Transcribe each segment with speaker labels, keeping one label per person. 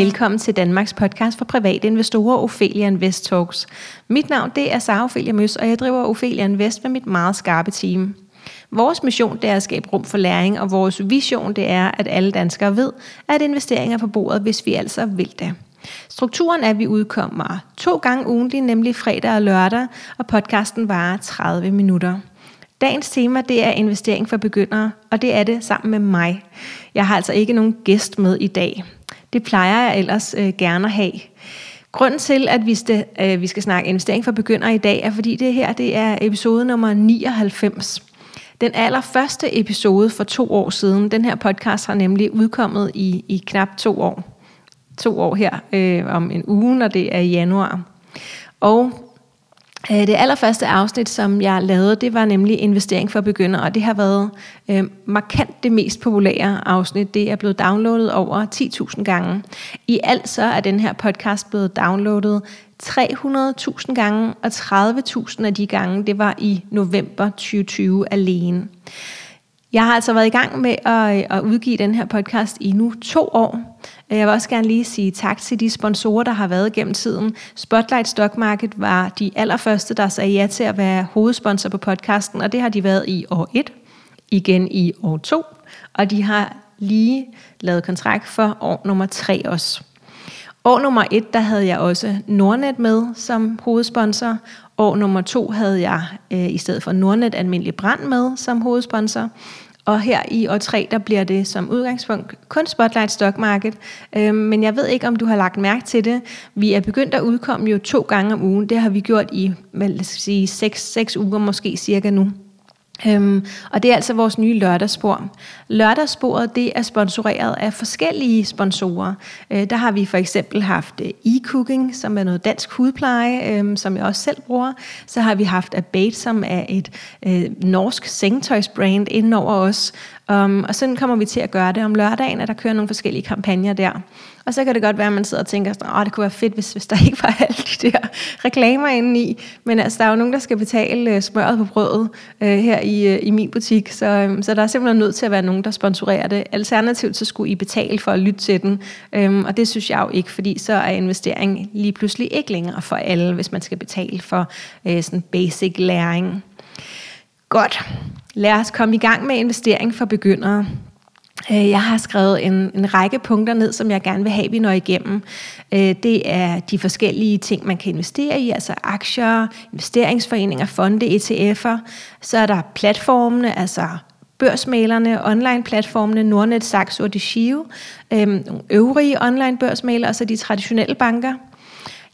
Speaker 1: Velkommen til Danmarks podcast for private investorer, Ophelia Invest Talks. Mit navn det er Sara Ophelia Møs, og jeg driver Ophelia Invest med mit meget skarpe team. Vores mission det er at skabe rum for læring, og vores vision det er, at alle danskere ved, at investeringer er på bordet, hvis vi altså vil det. Strukturen er, at vi udkommer to gange ugentlig, nemlig fredag og lørdag, og podcasten varer 30 minutter. Dagens tema det er investering for begyndere, og det er det sammen med mig. Jeg har altså ikke nogen gæst med i dag. Det plejer jeg ellers øh, gerne at have. Grunden til, at vi skal, øh, vi skal snakke investering for begyndere i dag, er fordi det her det er episode nummer 99. Den allerførste episode for to år siden, den her podcast har nemlig udkommet i, i knap to år. To år her øh, om en uge, når det er i januar. Og Øh, det allerførste afsnit, som jeg lavede, det var nemlig investering for begyndere, og det har været øh, markant det mest populære afsnit. Det er blevet downloadet over 10.000 gange. I alt så er den her podcast blevet downloadet 300.000 gange, og 30.000 af de gange, det var i november 2020 alene. Jeg har altså været i gang med at, øh, at udgive den her podcast i nu to år. Øh, jeg vil også gerne lige sige tak til de sponsorer, der har været gennem tiden. Spotlight Stock Market var de allerførste, der sagde ja til at være hovedsponsor på podcasten, og det har de været i år 1, igen i år 2, og de har lige lavet kontrakt for år nummer 3 også. År nummer 1, der havde jeg også Nordnet med som hovedsponsor. År nummer 2 havde jeg øh, i stedet for Nordnet almindelig brand med som hovedsponsor. Og her i år 3, der bliver det som udgangspunkt kun Spotlight Stock Market. Øh, men jeg ved ikke, om du har lagt mærke til det. Vi er begyndt at udkomme jo to gange om ugen. Det har vi gjort i, lad os sige, 6, 6 uger måske cirka nu. Øhm, og det er altså vores nye lørdagsspor. Lørdagssporet det er sponsoreret af forskellige sponsorer. Øh, der har vi for eksempel haft øh, e-cooking, som er noget dansk hudpleje, øh, som jeg også selv bruger. Så har vi haft Abate, som er et øh, norsk sengtøjsbrand inden os. Um, og sådan kommer vi til at gøre det om lørdagen, at der kører nogle forskellige kampagner der. Og så kan det godt være, at man sidder og tænker, at det kunne være fedt, hvis, hvis der ikke var alle de der reklamer inde i. Men altså, der er jo nogen, der skal betale uh, smøret på brødet uh, her i, uh, i min butik. Så, um, så der er simpelthen nødt til at være nogen, der sponsorerer det. Alternativt så skulle I betale for at lytte til den. Um, og det synes jeg jo ikke, fordi så er investering lige pludselig ikke længere for alle, hvis man skal betale for uh, sådan basic læring. Godt. Lad os komme i gang med investering for begyndere. Øh, jeg har skrevet en, en række punkter ned, som jeg gerne vil have, vi når igennem. Øh, det er de forskellige ting, man kan investere i, altså aktier, investeringsforeninger, fonde, ETF'er. Så er der platformene, altså børsmalerne, online-platformene, Nordnet, Saxo og Digio, øhm, øvrige online-børsmalere, og så de traditionelle banker.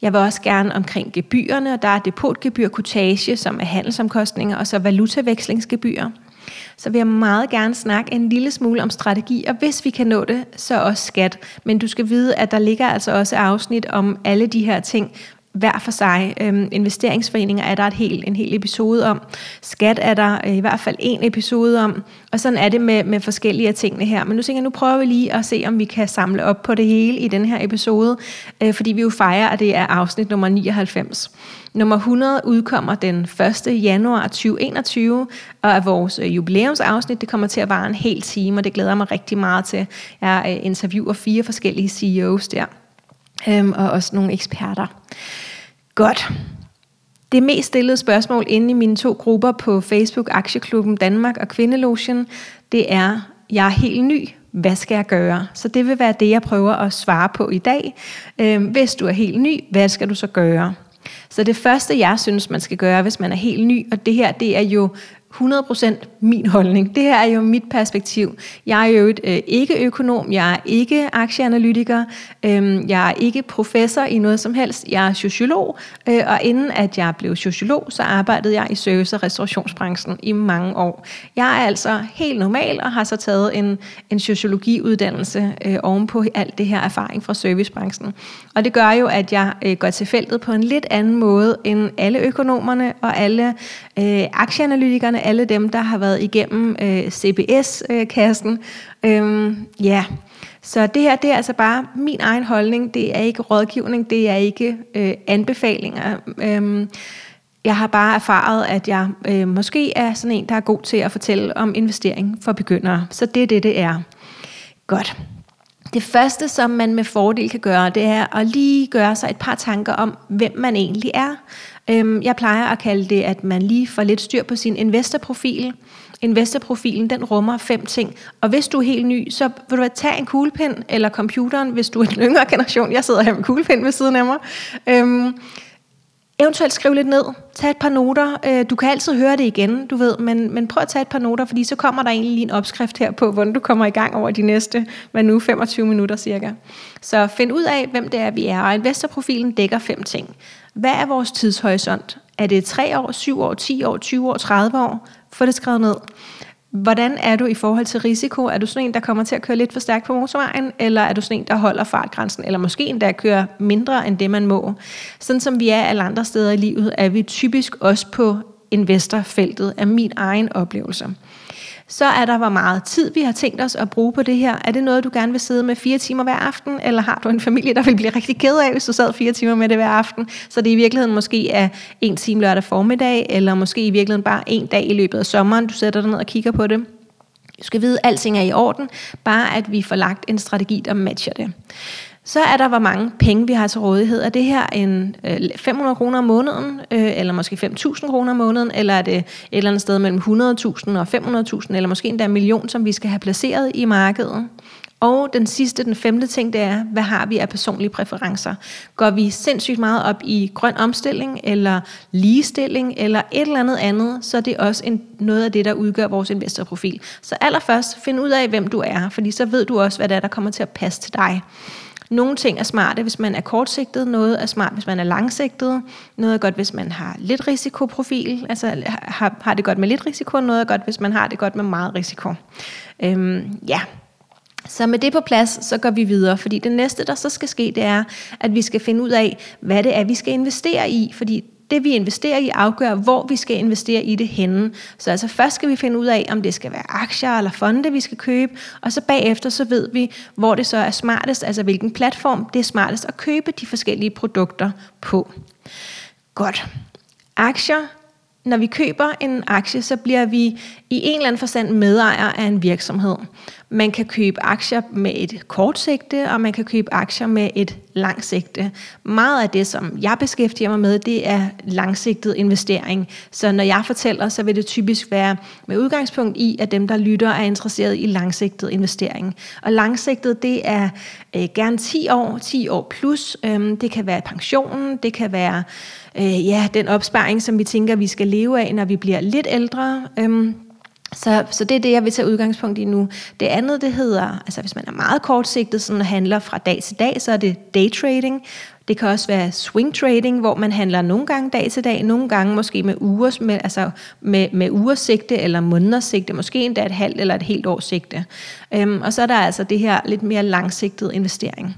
Speaker 1: Jeg vil også gerne omkring gebyrerne, og der er depotgebyr, kutage, som er handelsomkostninger, og så valutavekslingsgebyr. Så vil jeg meget gerne snakke en lille smule om strategi, og hvis vi kan nå det, så også skat. Men du skal vide, at der ligger altså også afsnit om alle de her ting, hver for sig. Øhm, investeringsforeninger er der et helt, en hel episode om. Skat er der øh, i hvert fald en episode om. Og sådan er det med, med forskellige af tingene her. Men nu tænker jeg, nu prøver vi lige at se, om vi kan samle op på det hele i den her episode. Øh, fordi vi jo fejrer, at det er afsnit nummer 99. Nummer 100 udkommer den 1. januar 2021, og er vores øh, jubilæumsafsnit. Det kommer til at vare en hel time, og det glæder jeg mig rigtig meget til. Jeg øh, interviewer fire forskellige CEOs der, øhm, og også nogle eksperter. Godt. Det mest stillede spørgsmål inde i mine to grupper på Facebook, Aktieklubben Danmark og Kvindelotion, det er, jeg er helt ny, hvad skal jeg gøre? Så det vil være det, jeg prøver at svare på i dag. Øhm, hvis du er helt ny, hvad skal du så gøre? Så det første, jeg synes, man skal gøre, hvis man er helt ny, og det her, det er jo 100% min holdning. Det her er jo mit perspektiv. Jeg er jo et, øh, ikke økonom, jeg er ikke aktieanalytiker, øh, jeg er ikke professor i noget som helst. Jeg er sociolog, øh, og inden at jeg blev sociolog, så arbejdede jeg i service- og restaurationsbranchen i mange år. Jeg er altså helt normal og har så taget en, en sociologiuddannelse øh, ovenpå alt det her erfaring fra servicebranchen. Og det gør jo, at jeg øh, går til feltet på en lidt anden måde end alle økonomerne og alle øh, aktieanalytikerne alle dem, der har været igennem øh, CBS-kassen. Øh, øhm, ja, så det her det er altså bare min egen holdning. Det er ikke rådgivning, det er ikke øh, anbefalinger. Øhm, jeg har bare erfaret, at jeg øh, måske er sådan en, der er god til at fortælle om investering for begyndere. Så det er det, det er. Godt. Det første, som man med fordel kan gøre, det er at lige gøre sig et par tanker om, hvem man egentlig er. Øhm, jeg plejer at kalde det, at man lige får lidt styr på sin investorprofil. Investorprofilen, den rummer fem ting. Og hvis du er helt ny, så vil du tage en kuglepen eller computeren, hvis du er en yngre generation. Jeg sidder her med kuglepen ved siden af mig. Øhm, Eventuelt skriv lidt ned, tag et par noter. Øh, du kan altid høre det igen, du ved, men, men prøv at tage et par noter, fordi så kommer der egentlig lige en opskrift her på, hvordan du kommer i gang over de næste, hvad nu, 25 minutter cirka. Så find ud af, hvem det er, vi er. Og investorprofilen dækker fem ting. Hvad er vores tidshorisont? Er det 3 år, 7 år, 10 år, 20 år, 30 år? Få det skrevet ned. Hvordan er du i forhold til risiko? Er du sådan en, der kommer til at køre lidt for stærkt på motorvejen, eller er du sådan en, der holder fartgrænsen, eller måske endda kører mindre end det, man må? Sådan som vi er alle andre steder i livet, er vi typisk også på investorfeltet af min egen oplevelse. Så er der, hvor meget tid vi har tænkt os at bruge på det her. Er det noget, du gerne vil sidde med fire timer hver aften, eller har du en familie, der vil blive rigtig ked af, hvis du sad fire timer med det hver aften? Så det i virkeligheden måske er en time lørdag formiddag, eller måske i virkeligheden bare en dag i løbet af sommeren, du sætter dig ned og kigger på det. Du skal vide, at alting er i orden, bare at vi får lagt en strategi, der matcher det. Så er der, hvor mange penge vi har til rådighed. Er det her en øh, 500 kroner om måneden, øh, eller måske 5.000 kroner om måneden, eller er det et eller andet sted mellem 100.000 og 500.000, eller måske endda en million, som vi skal have placeret i markedet? Og den sidste, den femte ting, det er, hvad har vi af personlige præferencer? Går vi sindssygt meget op i grøn omstilling, eller ligestilling, eller et eller andet andet, så er det også en, noget af det, der udgør vores investorprofil. Så allerførst, find ud af, hvem du er, fordi så ved du også, hvad det er, der kommer til at passe til dig. Nogle ting er smarte, hvis man er kortsigtet, noget er smart, hvis man er langsigtet, noget er godt, hvis man har lidt risikoprofil, altså har, har det godt med lidt risiko, noget er godt, hvis man har det godt med meget risiko. Øhm, ja, så med det på plads, så går vi videre, fordi det næste, der så skal ske, det er, at vi skal finde ud af, hvad det er, vi skal investere i, fordi det vi investerer i afgør, hvor vi skal investere i det henne. Så altså først skal vi finde ud af, om det skal være aktier eller fonde, vi skal købe, og så bagefter så ved vi, hvor det så er smartest, altså hvilken platform det er smartest at købe de forskellige produkter på. Godt. Aktier når vi køber en aktie, så bliver vi i en eller anden forstand medejer af en virksomhed. Man kan købe aktier med et kort sigte, og man kan købe aktier med et langt sigte. Meget af det, som jeg beskæftiger mig med, det er langsigtet investering. Så når jeg fortæller, så vil det typisk være med udgangspunkt i, at dem, der lytter, er interesseret i langsigtet investering. Og langsigtet, det er øh, gerne 10 år, 10 år plus. Øhm, det kan være pensionen, det kan være øh, ja, den opsparing, som vi tænker, vi skal leve af, når vi bliver lidt ældre. Øhm, så, så det er det, jeg vil tage udgangspunkt i nu. Det andet, det hedder, altså hvis man er meget kortsigtet, sådan handler fra dag til dag, så er det day trading. Det kan også være swing trading, hvor man handler nogle gange dag til dag, nogle gange måske med ugers, med, altså med, med ugers sigte eller måneders sigte, måske endda et halvt eller et helt års sigte. Øhm, og så er der altså det her lidt mere langsigtede investering.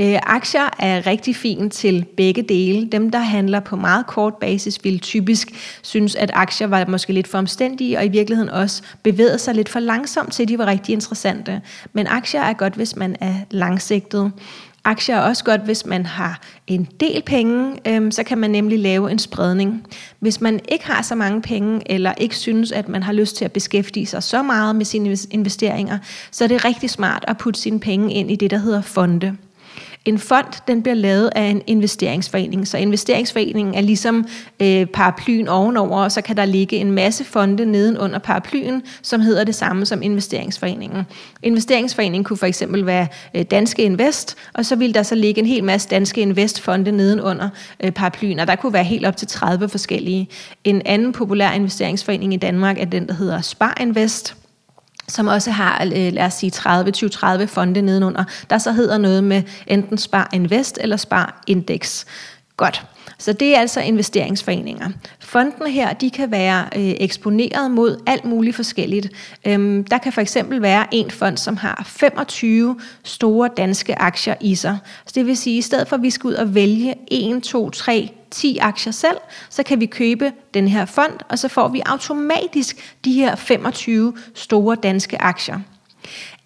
Speaker 1: Øh, aktier er rigtig fint til begge dele. Dem, der handler på meget kort basis, vil typisk synes, at aktier var måske lidt for omstændige, og i virkeligheden også bevægede sig lidt for langsomt til, de var rigtig interessante. Men aktier er godt, hvis man er langsigtet. Aktier er også godt, hvis man har en del penge, øhm, så kan man nemlig lave en spredning. Hvis man ikke har så mange penge, eller ikke synes, at man har lyst til at beskæftige sig så meget med sine investeringer, så er det rigtig smart at putte sine penge ind i det, der hedder fonde. En fond, den bliver lavet af en investeringsforening, så investeringsforeningen er ligesom øh, paraplyen ovenover, og så kan der ligge en masse fonde nedenunder paraplyen, som hedder det samme som investeringsforeningen. Investeringsforeningen kunne for eksempel være øh, Danske Invest, og så vil der så ligge en hel masse Danske Invest-fonde nedenunder øh, paraplyen, og der kunne være helt op til 30 forskellige. En anden populær investeringsforening i Danmark er den, der hedder Spar Invest, som også har, øh, lad os sige, 30, 20-30 fonde nedenunder, der så hedder noget med enten Spar Invest eller Spar Index. Godt. Så det er altså investeringsforeninger. Fondene her, de kan være øh, eksponeret mod alt muligt forskelligt. Øhm, der kan for eksempel være en fond, som har 25 store danske aktier i sig. Så det vil sige, at i stedet for at vi skal ud og vælge 1, 2, 3, 10 aktier selv, så kan vi købe den her fond, og så får vi automatisk de her 25 store danske aktier.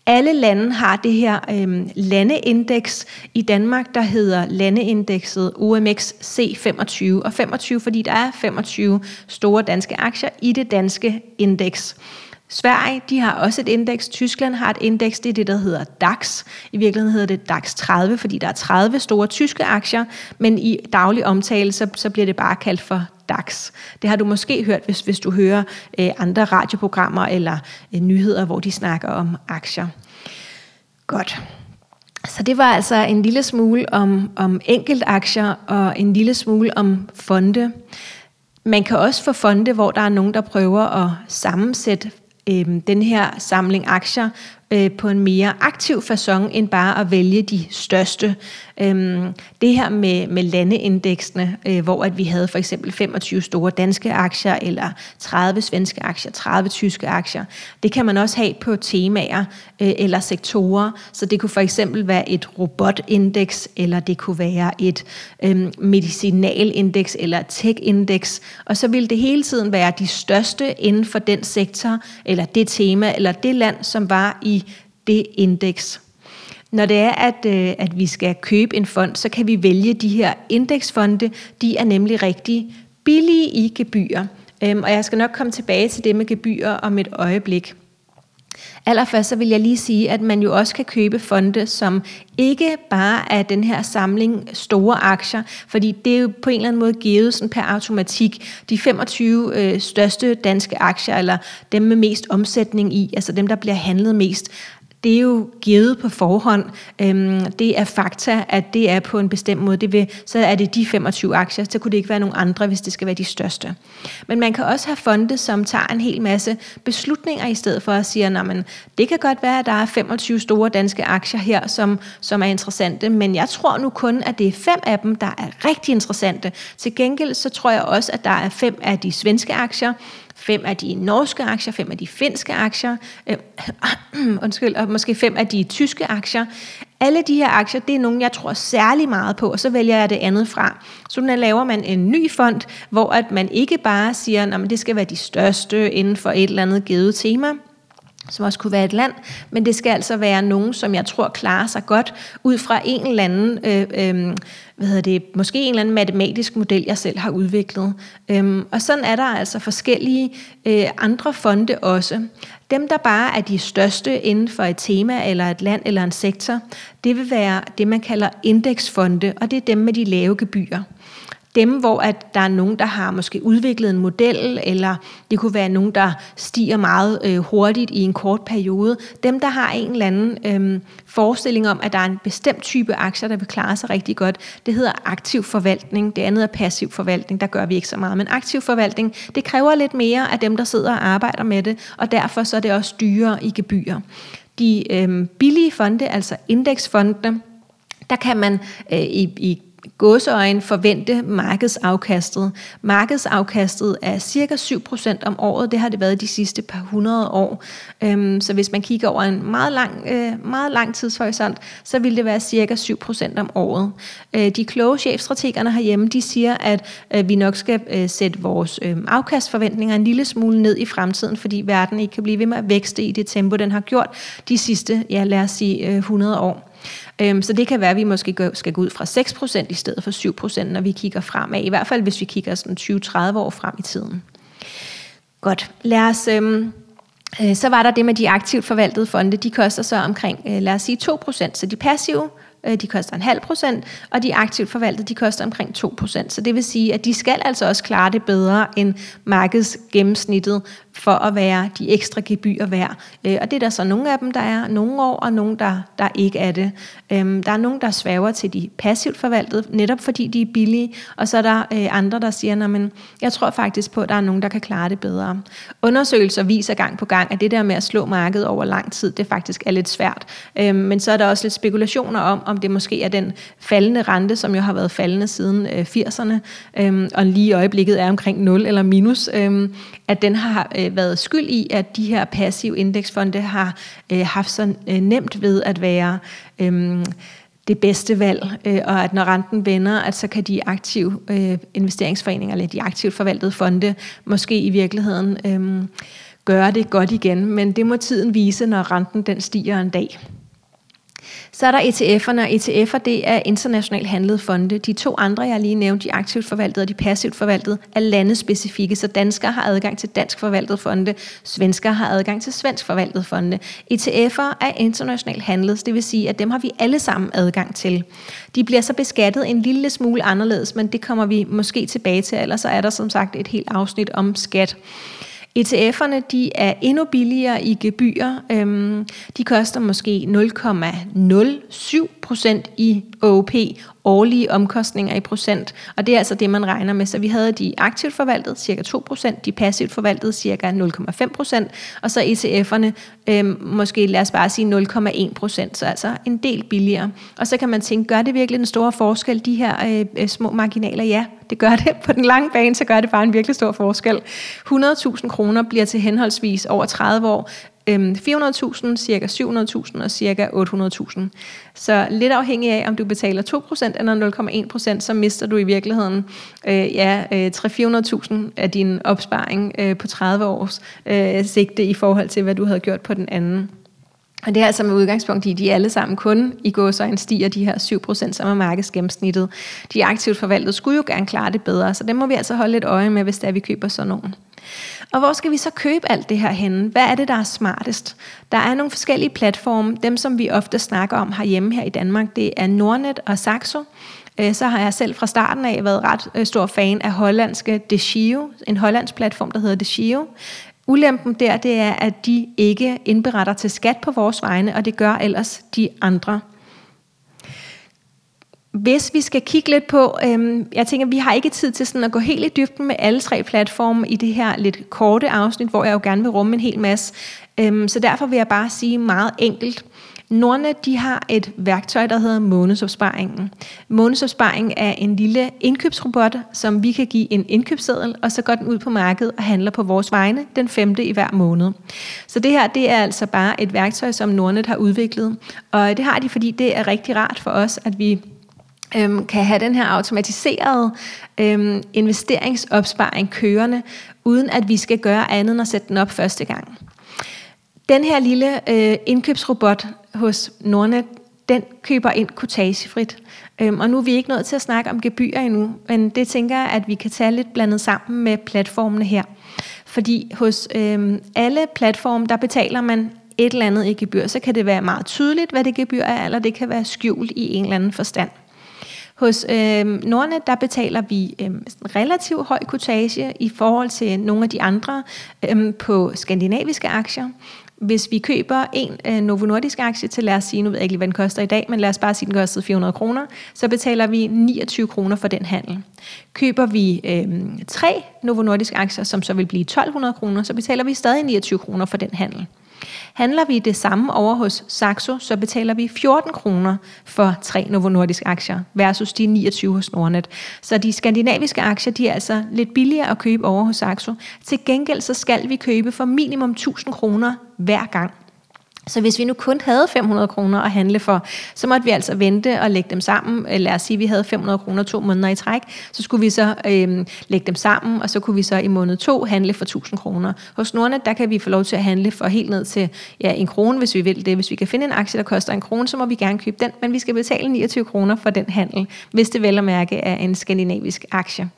Speaker 1: Alle lande har det her øh, landeindeks i Danmark, der hedder landeindekset OMX C25, og 25, fordi der er 25 store danske aktier i det danske indeks. Sverige, de har også et indeks. Tyskland har et indeks, det er det, der hedder DAX. I virkeligheden hedder det DAX 30, fordi der er 30 store tyske aktier, men i daglig omtale, så, så bliver det bare kaldt for DAX. Det har du måske hørt, hvis, hvis du hører øh, andre radioprogrammer eller øh, nyheder, hvor de snakker om aktier. Godt. Så det var altså en lille smule om, om enkeltaktier og en lille smule om fonde. Man kan også få fonde, hvor der er nogen, der prøver at sammensætte øh, den her samling aktier øh, på en mere aktiv façon end bare at vælge de største. Øhm, det her med, med landeindeksene, øh, hvor at vi havde for eksempel 25 store danske aktier, eller 30 svenske aktier, 30 tyske aktier, det kan man også have på temaer øh, eller sektorer. Så det kunne for eksempel være et robotindeks, eller det kunne være et øh, medicinalindeks, eller et techindeks, Og så ville det hele tiden være de største inden for den sektor, eller det tema, eller det land, som var i det indeks. Når det er, at, øh, at vi skal købe en fond, så kan vi vælge de her indeksfonde. De er nemlig rigtig billige i gebyrer. Øhm, og jeg skal nok komme tilbage til det med gebyrer om et øjeblik. Allerførst så vil jeg lige sige, at man jo også kan købe fonde, som ikke bare er den her samling store aktier, fordi det er jo på en eller anden måde givet sådan per automatik. De 25 øh, største danske aktier, eller dem med mest omsætning i, altså dem, der bliver handlet mest, det er jo givet på forhånd. Øhm, det er fakta, at det er på en bestemt måde. Det vil, så er det de 25 aktier, så kunne det ikke være nogen andre, hvis det skal være de største. Men man kan også have fonde, som tager en hel masse beslutninger i stedet for at sige, at det kan godt være, at der er 25 store danske aktier her, som, som er interessante, men jeg tror nu kun, at det er fem af dem, der er rigtig interessante. Til gengæld så tror jeg også, at der er fem af de svenske aktier, fem af de norske aktier, fem af de finske aktier, øh, undskyld, og måske fem af de tyske aktier. Alle de her aktier, det er nogle, jeg tror særlig meget på, og så vælger jeg det andet fra. Så nu laver man en ny fond, hvor at man ikke bare siger, at det skal være de største inden for et eller andet givet tema, som også kunne være et land, men det skal altså være nogen, som jeg tror klarer sig godt ud fra en eller anden, øh, øh, hvad hedder det, måske en eller anden matematisk model, jeg selv har udviklet. Øhm, og sådan er der altså forskellige øh, andre fonde også. Dem, der bare er de største inden for et tema, eller et land, eller en sektor, det vil være det, man kalder indeksfonde, og det er dem med de lave gebyrer dem, hvor at der er nogen, der har måske udviklet en model, eller det kunne være nogen, der stiger meget øh, hurtigt i en kort periode. Dem, der har en eller anden øh, forestilling om, at der er en bestemt type aktier, der vil klare sig rigtig godt, det hedder aktiv forvaltning. Det andet er passiv forvaltning, der gør vi ikke så meget. Men aktiv forvaltning, det kræver lidt mere af dem, der sidder og arbejder med det, og derfor så er det også dyrere i gebyrer. De øh, billige fonde, altså indeksfondene, der kan man øh, i, i gåseøjen forvente markedsafkastet. Markedsafkastet er cirka 7% om året. Det har det været de sidste par hundrede år. Øhm, så hvis man kigger over en meget lang, øh, meget lang tidshorisont, så vil det være cirka 7% om året. Øh, de kloge chefstrategerne herhjemme, de siger, at øh, vi nok skal øh, sætte vores øhm, afkastforventninger en lille smule ned i fremtiden, fordi verden ikke kan blive ved med at vækste i det tempo, den har gjort de sidste, ja lad os sige, øh, 100 år. Øhm, så det kan være, at vi måske skal gå ud fra 6% i stedet for 7%, når vi kigger fremad. I hvert fald, hvis vi kigger sådan 20-30 år frem i tiden. Godt. Lad os... Øhm, øh, så var der det med de aktivt forvaltede fonde. De koster så omkring, øh, lad os sige, 2%. Så de passive Øh, de koster en halv procent, og de aktivt forvaltede, de koster omkring 2 procent. Så det vil sige, at de skal altså også klare det bedre end markedsgennemsnittet for at være de ekstra gebyrer værd. Øh, og det er der så nogle af dem, der er nogle år, og nogle, der, der ikke er det. Øhm, der er nogle, der svæver til de passivt forvaltede, netop fordi de er billige, og så er der øh, andre, der siger, men jeg tror faktisk på, at der er nogen, der kan klare det bedre. Undersøgelser viser gang på gang, at det der med at slå markedet over lang tid, det faktisk er lidt svært. Øhm, men så er der også lidt spekulationer om, om det måske er den faldende rente, som jo har været faldende siden øh, 80'erne, øh, og lige i øjeblikket er omkring 0 eller minus, øh, at den har øh, været skyld i, at de her passive indeksfonde har øh, haft så øh, nemt ved at være... Øh, det bedste valg, øh, og at når renten vender, at så kan de aktive øh, investeringsforeninger, eller de aktivt forvaltede fonde, måske i virkeligheden øh, gøre det godt igen. Men det må tiden vise, når renten den stiger en dag. Så er der ETF'erne, og ETF'er det er internationalt handlede fonde. De to andre, jeg lige nævnte, de aktivt forvaltede og de passivt forvaltede, er landespecifikke, så danskere har adgang til dansk forvaltet fonde, svensker har adgang til svensk forvaltet fonde. ETF'er er internationalt handlet, det vil sige, at dem har vi alle sammen adgang til. De bliver så beskattet en lille smule anderledes, men det kommer vi måske tilbage til, ellers så er der som sagt et helt afsnit om skat. ETF'erne de er endnu billigere i gebyrer. Øhm, de koster måske 0,07 procent i OP, årlige omkostninger i procent, og det er altså det, man regner med. Så vi havde de aktivt forvaltet cirka 2%, de passivt forvaltet cirka 0,5%, og så ETF'erne øh, måske lad os bare sige 0,1%, så altså en del billigere. Og så kan man tænke, gør det virkelig den store forskel, de her øh, øh små marginaler? Ja, det gør det. På den lange bane, så gør det bare en virkelig stor forskel. 100.000 kroner bliver til henholdsvis over 30 år Øhm, 400.000, cirka 700.000 og cirka 800.000. Så lidt afhængig af, om du betaler 2% eller 0,1%, så mister du i virkeligheden øh, ja, øh, 300-400.000 af din opsparing øh, på 30 års øh, sigte i forhold til, hvad du havde gjort på den anden. Og det er altså med udgangspunkt i, at de alle sammen kun i gåsøjne stiger de her 7%, som er markedsgennemsnittet. De aktivt forvaltet skulle jo gerne klare det bedre, så det må vi altså holde lidt øje med, hvis det er, vi køber sådan nogen. Og hvor skal vi så købe alt det her henne? Hvad er det, der er smartest? Der er nogle forskellige platforme. Dem, som vi ofte snakker om herhjemme her i Danmark, det er Nordnet og Saxo. Øh, så har jeg selv fra starten af været ret øh, stor fan af hollandske Deshio, en hollandsk platform, der hedder Deshio. Ulempen der, det er, at de ikke indberetter til skat på vores vegne, og det gør ellers de andre. Hvis vi skal kigge lidt på, øhm, jeg tænker, vi har ikke tid til sådan at gå helt i dybden med alle tre platforme i det her lidt korte afsnit, hvor jeg jo gerne vil rumme en hel masse. Øhm, så derfor vil jeg bare sige meget enkelt. Nordnet de har et værktøj, der hedder månedsopsparingen. Månedsopsparing er en lille indkøbsrobot, som vi kan give en indkøbsseddel, og så går den ud på markedet og handler på vores vegne den femte i hver måned. Så det her det er altså bare et værktøj, som Nordnet har udviklet. Og det har de, fordi det er rigtig rart for os, at vi øhm, kan have den her automatiserede øhm, investeringsopsparing kørende, uden at vi skal gøre andet end at sætte den op første gang. Den her lille øh, indkøbsrobot hos Nordnet, den køber ind kutagefrit. Øhm, og nu er vi ikke nået til at snakke om gebyrer endnu, men det tænker jeg, at vi kan tage lidt blandet sammen med platformene her. Fordi hos øhm, alle platforme, der betaler man et eller andet i gebyr, så kan det være meget tydeligt, hvad det gebyr er, eller det kan være skjult i en eller anden forstand. Hos øh, Nordnet, der betaler vi øh, relativt høj kutage i forhold til nogle af de andre øh, på skandinaviske aktier. Hvis vi køber en øh, Novo Nordisk aktie til, lad os sige, nu ved jeg ikke hvad den koster i dag, men lad os bare sige, den koster 400 kroner, så betaler vi 29 kroner for den handel. Køber vi øh, tre Novo Nordisk aktier, som så vil blive 1200 kroner, så betaler vi stadig 29 kroner for den handel. Handler vi det samme over hos Saxo, så betaler vi 14 kroner for tre Novo Nordisk aktier versus de 29 hos Nordnet. Så de skandinaviske aktier, de er altså lidt billigere at købe over hos Saxo. Til gengæld så skal vi købe for minimum 1000 kroner hver gang. Så hvis vi nu kun havde 500 kroner at handle for, så måtte vi altså vente og lægge dem sammen. Øh, lad os sige, at vi havde 500 kroner to måneder i træk. Så skulle vi så øh, lægge dem sammen, og så kunne vi så i måned to handle for 1000 kroner. Hos Nordnet, der kan vi få lov til at handle for helt ned til ja, en krone, hvis vi vil det. Hvis vi kan finde en aktie, der koster en krone, så må vi gerne købe den, men vi skal betale 29 kroner for den handel, hvis det vel at mærke er en skandinavisk aktie.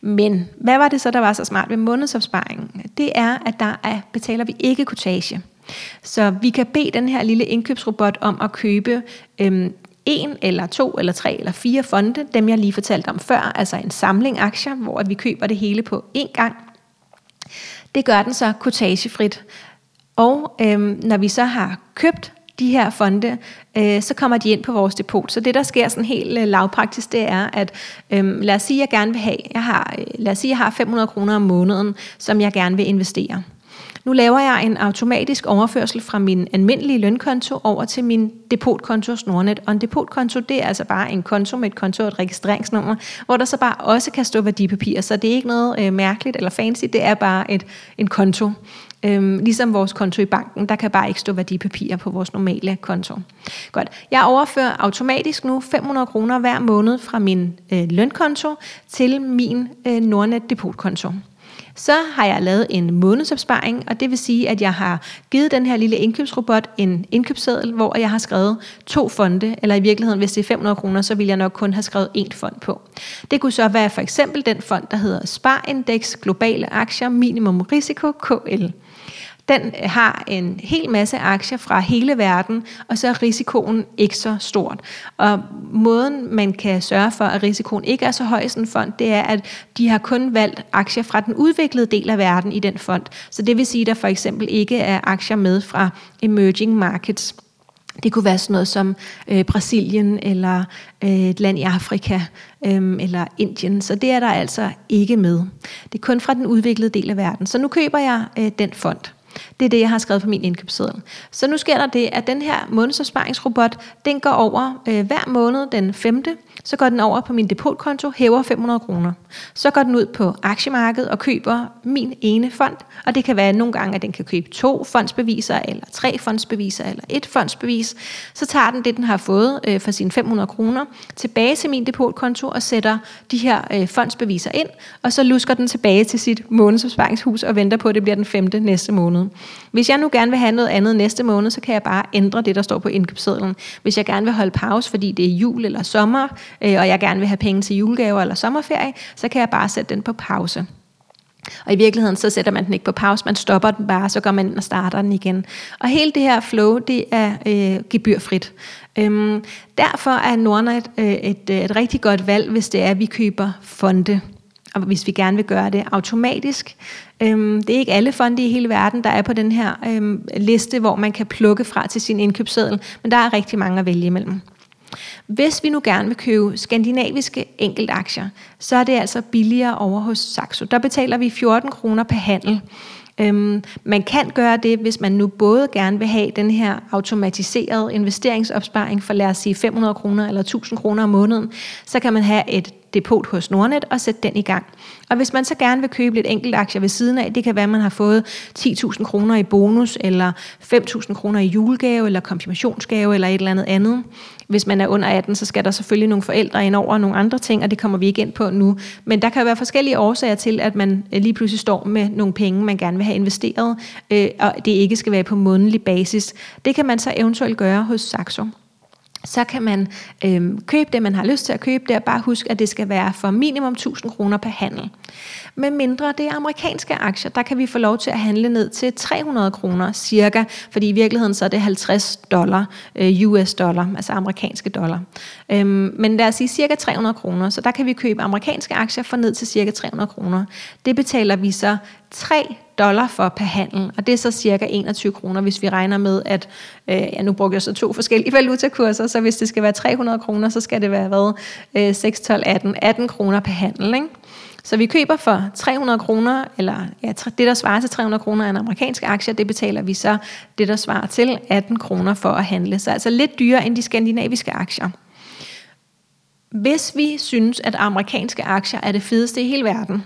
Speaker 1: Men hvad var det så, der var så smart ved månedsopsparingen? Det er, at der er, betaler vi ikke kortage. Så vi kan bede den her lille indkøbsrobot om at købe øhm, en eller to eller tre eller fire fonde, dem jeg lige fortalte om før, altså en samling aktier, hvor vi køber det hele på én gang. Det gør den så kortagefrit. Og øhm, når vi så har købt de her fonde, øh, så kommer de ind på vores depot. Så det, der sker sådan helt øh, lavpraktisk, det er, at øh, lad os sige, at jeg gerne vil have, jeg har, øh, lad os sige, jeg har 500 kroner om måneden, som jeg gerne vil investere. Nu laver jeg en automatisk overførsel fra min almindelige lønkonto over til min depotkonto hos Nordnet. Og en depotkonto, det er altså bare en konto med et konto og et registreringsnummer, hvor der så bare også kan stå værdipapirer. Så det er ikke noget øh, mærkeligt eller fancy, det er bare et, en konto. Øhm, ligesom vores konto i banken, der kan bare ikke stå værdipapirer på vores normale konto. Godt. Jeg overfører automatisk nu 500 kroner hver måned fra min øh, lønkonto til min øh, Nordnet depotkonto. Så har jeg lavet en månedsopsparing, og det vil sige, at jeg har givet den her lille indkøbsrobot en indkøbsseddel, hvor jeg har skrevet to fonde, eller i virkeligheden, hvis det er 500 kroner, så vil jeg nok kun have skrevet én fond på. Det kunne så være for eksempel den fond, der hedder Sparindex Globale Aktier Minimum Risiko KL. Den har en hel masse aktier fra hele verden, og så er risikoen ikke så stort. Og måden, man kan sørge for, at risikoen ikke er så høj i sådan en fond, det er, at de har kun valgt aktier fra den udviklede del af verden i den fond. Så det vil sige, at der for eksempel ikke er aktier med fra emerging markets. Det kunne være sådan noget som øh, Brasilien eller øh, et land i Afrika øh, eller Indien. Så det er der altså ikke med. Det er kun fra den udviklede del af verden. Så nu køber jeg øh, den fond. Det er det, jeg har skrevet på min indkøbsseddel. Så nu sker der det, at den her månedsopsparingsrobot, den går over øh, hver måned den 5. Så går den over på min depotkonto, hæver 500 kroner. Så går den ud på aktiemarkedet og køber min ene fond. Og det kan være nogle gange, at den kan købe to fondsbeviser, eller tre fondsbeviser, eller et fondsbevis. Så tager den det, den har fået øh, for sine 500 kroner, tilbage til min depotkonto og sætter de her øh, fondsbeviser ind. Og så lusker den tilbage til sit månedsopsparingshus og venter på, at det bliver den 5. næste måned. Hvis jeg nu gerne vil have noget andet næste måned, så kan jeg bare ændre det, der står på indkøbssedlen. Hvis jeg gerne vil holde pause, fordi det er jul eller sommer, øh, og jeg gerne vil have penge til julegaver eller sommerferie, så kan jeg bare sætte den på pause. Og i virkeligheden, så sætter man den ikke på pause, man stopper den bare, så går man ind og starter den igen. Og hele det her flow, det er øh, gebyrfrit. Øhm, derfor er Nordnet øh, et, øh, et rigtig godt valg, hvis det er, at vi køber fonde og hvis vi gerne vil gøre det automatisk. Øhm, det er ikke alle fonde i hele verden, der er på den her øhm, liste, hvor man kan plukke fra til sin indkøbsseddel, men der er rigtig mange at vælge imellem. Hvis vi nu gerne vil købe skandinaviske enkeltaktier, så er det altså billigere over hos Saxo. Der betaler vi 14 kroner per handel. Øhm, man kan gøre det, hvis man nu både gerne vil have den her automatiserede investeringsopsparing for lad os sige 500 kroner eller 1000 kroner om måneden, så kan man have et depot hos Nordnet og sætte den i gang. Og hvis man så gerne vil købe lidt enkelt aktier ved siden af, det kan være, at man har fået 10.000 kroner i bonus, eller 5.000 kroner i julegave, eller konfirmationsgave, eller et eller andet andet. Hvis man er under 18, så skal der selvfølgelig nogle forældre ind over og nogle andre ting, og det kommer vi ikke ind på nu. Men der kan være forskellige årsager til, at man øh, lige pludselig står med nogle penge, man gerne vil have investeret, øh, og det ikke skal være på månedlig basis. Det kan man så eventuelt gøre hos Saxo så kan man øh, købe det, man har lyst til at købe der. bare husk, at det skal være for minimum 1000 kroner per handel. Med mindre det er amerikanske aktier, der kan vi få lov til at handle ned til 300 kroner cirka, fordi i virkeligheden så er det 50 dollar, øh, US dollar, altså amerikanske dollar. Øhm, men lad os sige cirka 300 kroner, så der kan vi købe amerikanske aktier for ned til cirka 300 kroner. Det betaler vi så 3 dollar for per handel, og det er så cirka 21 kroner, hvis vi regner med, at, øh, ja nu bruger jeg så to forskellige valutakurser, så hvis det skal være 300 kroner, så skal det være hvad, øh, 6, 12, 18, 18 kroner per handel, ikke? Så vi køber for 300 kroner, eller ja, det der svarer til 300 kroner af en amerikansk aktie, det betaler vi så det der svarer til 18 kroner for at handle. Så altså lidt dyrere end de skandinaviske aktier. Hvis vi synes, at amerikanske aktier er det fedeste i hele verden,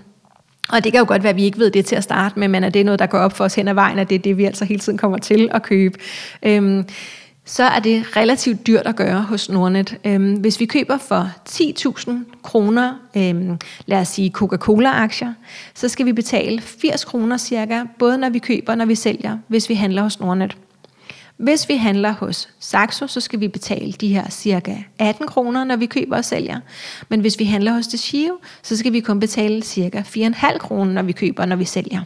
Speaker 1: og det kan jo godt være, at vi ikke ved det til at starte med, men at det er noget, der går op for os hen ad vejen, at det er det, vi altså hele tiden kommer til at købe. Øhm, så er det relativt dyrt at gøre hos Nordnet. Øhm, hvis vi køber for 10.000 kroner, øhm, lad os sige Coca-Cola-aktier, så skal vi betale 80 kroner cirka, både når vi køber og når vi sælger, hvis vi handler hos Nordnet. Hvis vi handler hos Saxo, så skal vi betale de her cirka 18 kroner, når vi køber og sælger. Men hvis vi handler hos Deshio, så skal vi kun betale cirka 4,5 kroner, når vi køber og når vi sælger.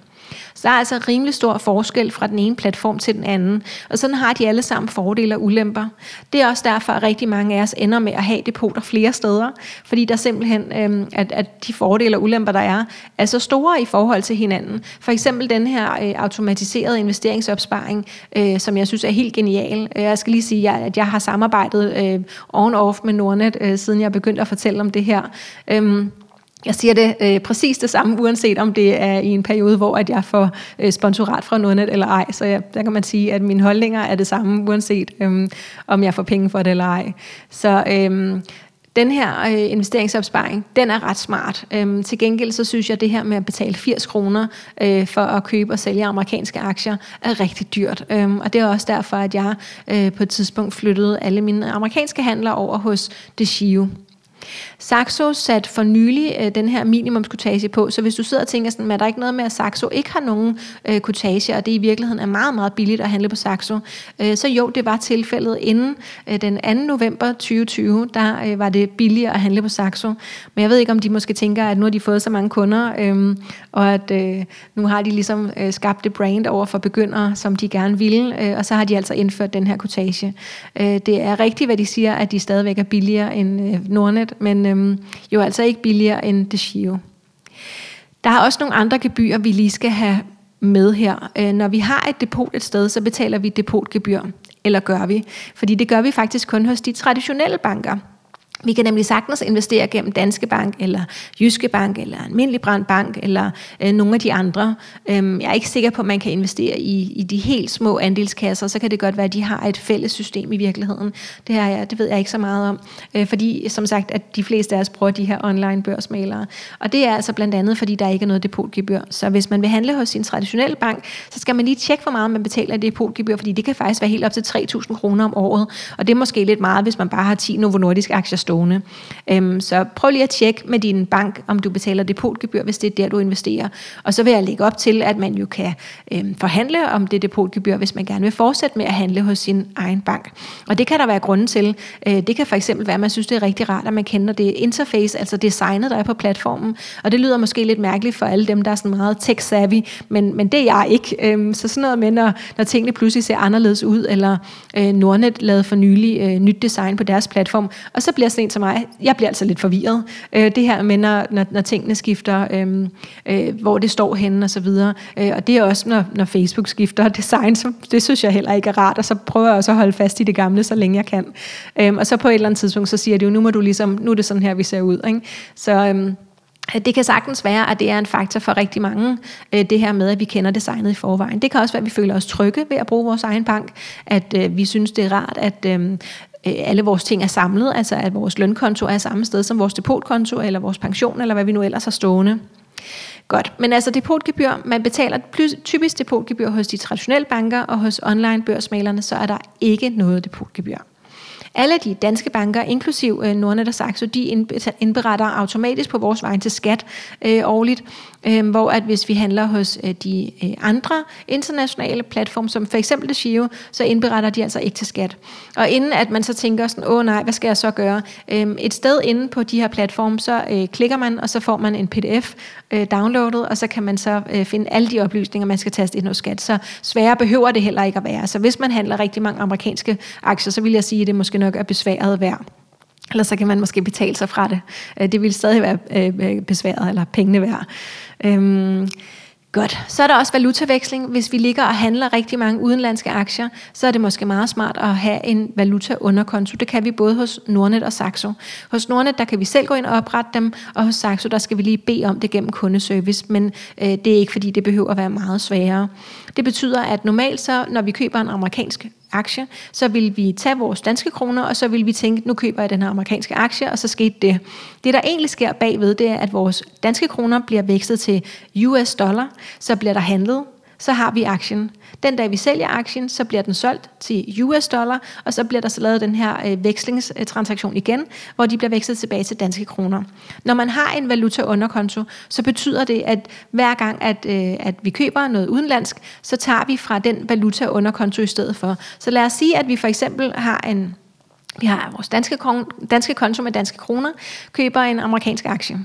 Speaker 1: Så der er altså rimelig stor forskel fra den ene platform til den anden. Og sådan har de alle sammen fordele og ulemper. Det er også derfor, at rigtig mange af os ender med at have depoter flere steder. Fordi der simpelthen, øh, at, at de fordele og ulemper, der er, er så store i forhold til hinanden. For eksempel den her øh, automatiserede investeringsopsparing, øh, som jeg synes er helt genial. Jeg skal lige sige, at jeg har samarbejdet øh, on-off med Nordnet, øh, siden jeg begyndte at fortælle om det her. Øh, jeg siger det øh, præcis det samme, uanset om det er i en periode, hvor at jeg får øh, sponsorat fra Nordnet eller ej. Så jeg, der kan man sige, at mine holdninger er det samme, uanset øh, om jeg får penge for det eller ej. Så øh, den her øh, investeringsopsparing, den er ret smart. Øhm, til gengæld så synes jeg, at det her med at betale 80 kroner øh, for at købe og sælge amerikanske aktier er rigtig dyrt. Øhm, og det er også derfor, at jeg øh, på et tidspunkt flyttede alle mine amerikanske handler over hos DeShio. Saxo sat for nylig øh, den her minimumskutage på, så hvis du sidder og tænker sådan, at der ikke noget med, at Saxo ikke har nogen øh, kutage, og det i virkeligheden er meget, meget billigt at handle på Saxo, øh, så jo, det var tilfældet inden øh, den 2. november 2020, der øh, var det billigere at handle på Saxo. Men jeg ved ikke, om de måske tænker, at nu har de fået så mange kunder, øh, og at øh, nu har de ligesom øh, skabt det brand over for begyndere, som de gerne ville, øh, og så har de altså indført den her kutage. Øh, det er rigtigt, hvad de siger, at de stadigvæk er billigere end øh, Nordnet, men øhm, jo altså ikke billigere end det Shio. Der er også nogle andre gebyrer, vi lige skal have med her. Øh, når vi har et depot et sted, så betaler vi depotgebyr. Eller gør vi? Fordi det gør vi faktisk kun hos de traditionelle banker. Vi kan nemlig sagtens investere gennem Danske Bank, eller Jyske Bank, eller Almindelig Brand Bank, eller øh, nogle af de andre. Øhm, jeg er ikke sikker på, at man kan investere i, i de helt små andelskasser, så kan det godt være, at de har et fælles system i virkeligheden. Det, her, jeg, det ved jeg ikke så meget om, øh, fordi som sagt, at de fleste af os bruger de her online børsmalere. Og det er altså blandt andet, fordi der ikke er noget depotgebyr. Så hvis man vil handle hos sin traditionelle bank, så skal man lige tjekke, hvor meget man betaler i depotgebyr, fordi det kan faktisk være helt op til 3.000 kroner om året. Og det er måske lidt meget, hvis man bare har 10 Novo Nordisk aktier stående. Øhm, så prøv lige at tjekke med din bank, om du betaler depotgebyr, hvis det er der, du investerer. Og så vil jeg lægge op til, at man jo kan øhm, forhandle om det depotgebyr, hvis man gerne vil fortsætte med at handle hos sin egen bank. Og det kan der være grunden til. Øh, det kan for eksempel være, at man synes, det er rigtig rart, at man kender det interface, altså designet, der er på platformen. Og det lyder måske lidt mærkeligt for alle dem, der er sådan meget tech-savvy, men, men det er jeg ikke. Øhm, så sådan noget med, når, når tingene pludselig ser anderledes ud, eller øh, Nordnet lavede for nylig øh, nyt design på deres platform, og så bliver sådan en som mig, jeg bliver altså lidt forvirret. Øh, det her med, når, når, når tingene skifter, øh, øh, hvor det står henne og så videre. Øh, og det er også, når, når Facebook skifter design, så det synes jeg heller ikke er rart, og så prøver jeg også at holde fast i det gamle, så længe jeg kan. Øh, og så på et eller andet tidspunkt, så siger det jo, nu må du ligesom, nu er det sådan her, vi ser ud. Ikke? Så... Øh, det kan sagtens være, at det er en faktor for rigtig mange, øh, det her med, at vi kender designet i forvejen. Det kan også være, at vi føler os trygge ved at bruge vores egen bank, at øh, vi synes, det er rart, at øhm, Øh, alle vores ting er samlet, altså at vores lønkonto er samme sted som vores depotkonto, eller vores pension, eller hvad vi nu ellers har stående. Godt, men altså depotgebyr, man betaler typisk depotgebyr hos de traditionelle banker, og hos online børsmalerne, så er der ikke noget depotgebyr. Alle de danske banker, inklusiv øh, Nordnet og Saxo, de indberetter automatisk på vores vej til skat øh, årligt, øh, hvor at hvis vi handler hos øh, de øh, andre internationale platforme, som for eksempel Shio, så indberetter de altså ikke til skat. Og inden at man så tænker sådan, åh nej, hvad skal jeg så gøre? Øh, et sted inde på de her platforme, så øh, klikker man, og så får man en pdf øh, downloadet, og så kan man så øh, finde alle de oplysninger, man skal taste ind hos skat. Så sværere behøver det heller ikke at være. Så hvis man handler rigtig mange amerikanske aktier, så vil jeg sige, at det måske nok er besværet værd. Eller så kan man måske betale sig fra det. Øh, det vil stadig være øh, øh, besværet, eller pengene værd. Øhm, Godt. Så er der også valutaveksling. Hvis vi ligger og handler rigtig mange udenlandske aktier, så er det måske meget smart at have en valuta underkonto. Det kan vi både hos Nordnet og Saxo. Hos Nordnet, der kan vi selv gå ind og oprette dem, og hos Saxo, der skal vi lige bede om det gennem kundeservice, men øh, det er ikke fordi, det behøver at være meget sværere. Det betyder, at normalt så, når vi køber en amerikansk aktie, så vil vi tage vores danske kroner, og så vil vi tænke, nu køber jeg den her amerikanske aktie, og så skete det. Det, der egentlig sker bagved, det er, at vores danske kroner bliver vekslet til US dollar, så bliver der handlet, så har vi aktien. Den dag vi sælger aktien, så bliver den solgt til US dollar, og så bliver der så lavet den her øh, vekslingstransaktion igen, hvor de bliver vekslet tilbage til danske kroner. Når man har en valuta underkonto, så betyder det, at hver gang, at, øh, at vi køber noget udenlandsk, så tager vi fra den valuta underkonto i stedet for. Så lad os sige, at vi for eksempel har en vi har vores danske, danske konto med danske kroner, køber en amerikansk aktie.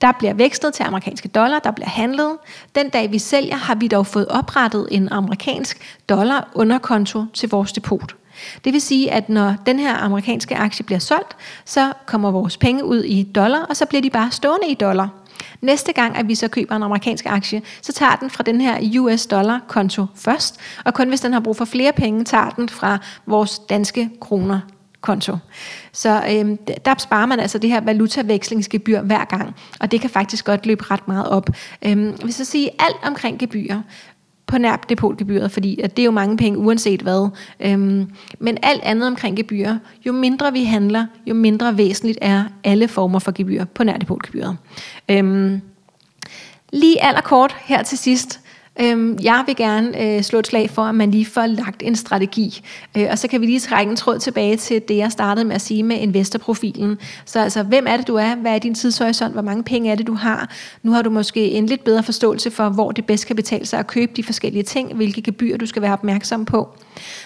Speaker 1: Der bliver vækstet til amerikanske dollar, der bliver handlet. Den dag vi sælger, har vi dog fået oprettet en amerikansk dollar underkonto til vores depot. Det vil sige, at når den her amerikanske aktie bliver solgt, så kommer vores penge ud i dollar, og så bliver de bare stående i dollar. Næste gang, at vi så køber en amerikansk aktie, så tager den fra den her US dollar konto først, og kun hvis den har brug for flere penge, tager den fra vores danske kroner konto. Så øhm, der sparer man altså det her valutavekslingsgebyr hver gang, og det kan faktisk godt løbe ret meget op. Øhm, hvis så siger alt omkring gebyrer, på nær depotgebyret, fordi at det er jo mange penge uanset hvad. Øhm, men alt andet omkring gebyrer, jo mindre vi handler, jo mindre væsentligt er alle former for gebyrer på nær depotgebyret. Øhm, lige allerkort her til sidst, Øhm, jeg vil gerne øh, slå et slag for, at man lige får lagt en strategi. Øh, og så kan vi lige trække en tråd tilbage til det, jeg startede med at sige med investorprofilen. Så altså, hvem er det, du er? Hvad er din tidshorisont? Hvor mange penge er det, du har? Nu har du måske en lidt bedre forståelse for, hvor det bedst kan betale sig at købe de forskellige ting, hvilke gebyr du skal være opmærksom på.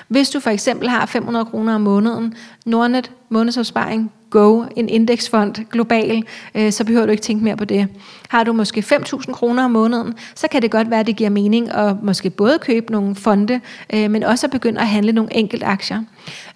Speaker 1: Hvis du for eksempel har 500 kroner om måneden, Nordnet månedsopsparing, Go, en indeksfond global, øh, så behøver du ikke tænke mere på det. Har du måske 5.000 kroner om måneden, så kan det godt være, at det giver mening at måske både købe nogle fonde, øh, men også at begynde at handle nogle enkelt aktier.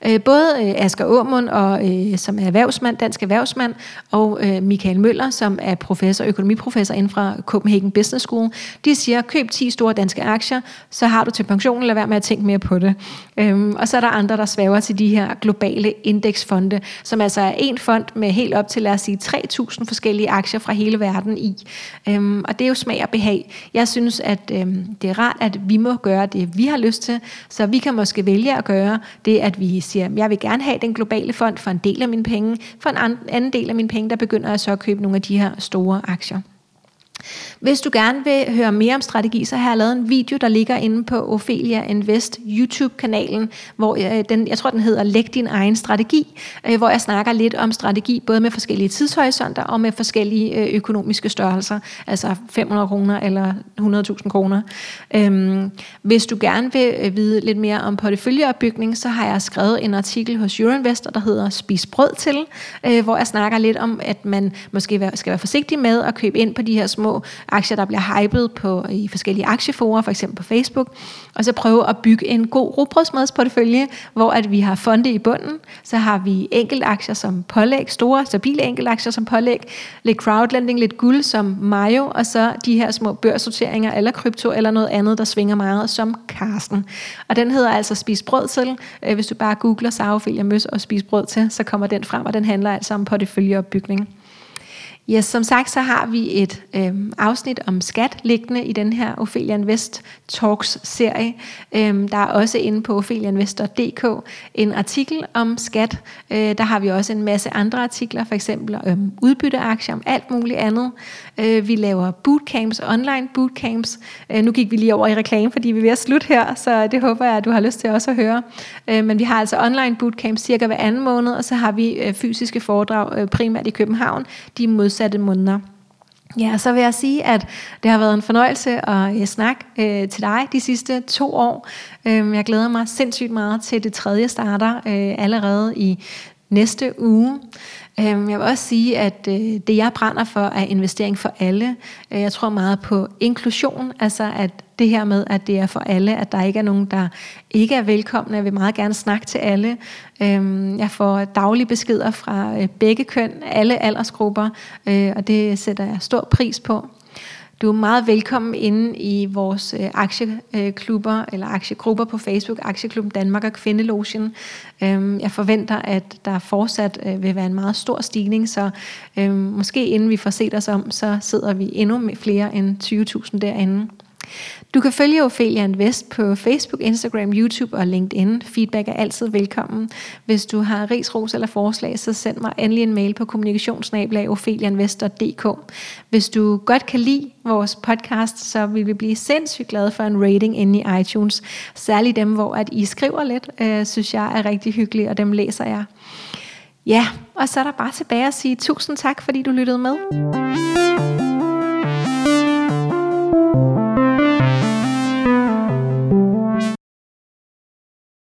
Speaker 1: Øh, både øh, Asger Aumund, og, øh, som er erhvervsmand, dansk erhvervsmand, og øh, Michael Møller, som er professor, økonomiprofessor inden fra Copenhagen Business School, de siger, køb 10 store danske aktier, så har du til pension, lad være med at tænke mere på det. Øhm, og så er der andre, der svæver til de her globale indeksfonde, som altså er en fond med helt op til, lad os sige, 3.000 forskellige aktier fra hele verden i. Øhm, og det er jo smag og behag. Jeg synes, at øhm, det er rart, at vi må gøre det, vi har lyst til, så vi kan måske vælge at gøre det, at vi siger, jeg vil gerne have den globale fond for en del af mine penge, for en anden del af mine penge, der begynder jeg så at købe nogle af de her store aktier. Hvis du gerne vil høre mere om strategi, så har jeg lavet en video, der ligger inde på Ophelia Invest YouTube-kanalen, hvor jeg, den, jeg tror, den hedder Læg din egen strategi, øh, hvor jeg snakker lidt om strategi, både med forskellige tidshorisonter og med forskellige øh, økonomiske størrelser, altså 500 kroner eller 100.000 kroner. Øhm, hvis du gerne vil øh, vide lidt mere om porteføljeopbygning, så har jeg skrevet en artikel hos Euroinvestor, der hedder Spis brød til, øh, hvor jeg snakker lidt om, at man måske skal være forsigtig med at købe ind på de her små aktier, der bliver hypet på, i forskellige aktieforer, for eksempel på Facebook, og så prøve at bygge en god rugbrødsmadsportefølje, hvor at vi har fonde i bunden, så har vi enkeltaktier som pålæg, store, stabile enkeltaktier som pålæg, lidt crowdlending, lidt guld som Mayo, og så de her små børssorteringer, eller krypto, eller noget andet, der svinger meget, som Karsten. Og den hedder altså Spis brød til. Øh, hvis du bare googler Saufilia Møs og Spis brød til, så kommer den frem, og den handler altså om porteføljeopbygning. Ja, som sagt, så har vi et øh, afsnit om skat liggende i den her Ophelia Invest Talks serie. Øh, der er også inde på opheliainvestor.dk en artikel om skat. Øh, der har vi også en masse andre artikler, for eksempel om udbytteaktier, om alt muligt andet. Øh, vi laver bootcamps, online bootcamps. Øh, nu gik vi lige over i reklame, fordi vi er ved at slutte her, så det håber jeg, at du har lyst til også at høre. Øh, men vi har altså online bootcamps cirka hver anden måned, og så har vi øh, fysiske foredrag øh, primært i København. De modsatte måneder. Ja, så vil jeg sige, at det har været en fornøjelse at øh, snakke øh, til dig de sidste to år. Øh, jeg glæder mig sindssygt meget til det tredje starter øh, allerede i næste uge. Øhm, jeg vil også sige, at øh, det jeg brænder for er investering for alle. Øh, jeg tror meget på inklusion, altså at det her med, at det er for alle, at der ikke er nogen, der ikke er velkomne. Jeg vil meget gerne snakke til alle. Øhm, jeg får daglige beskeder fra øh, begge køn, alle aldersgrupper, øh, og det sætter jeg stor pris på. Du er meget velkommen inde i vores øh, aktieklubber øh, eller aktiegrupper på Facebook, Aktieklubben Danmark og Kvindelogen. Øhm, jeg forventer, at der fortsat øh, vil være en meget stor stigning, så øhm, måske inden vi får set os om, så sidder vi endnu med flere end 20.000 derinde. Du kan følge Ophelia Invest på Facebook, Instagram, YouTube og LinkedIn. Feedback er altid velkommen. Hvis du har ris, ros eller forslag, så send mig endelig en mail på kommunikationsnabelag.opheliainvestor.dk. Hvis du godt kan lide vores podcast, så vil vi blive sindssygt glade for en rating inde i iTunes. Særligt dem, hvor at I skriver lidt, øh, synes jeg er rigtig hyggeligt, og dem læser jeg. Ja, og så er der bare tilbage at sige tusind tak, fordi du lyttede med.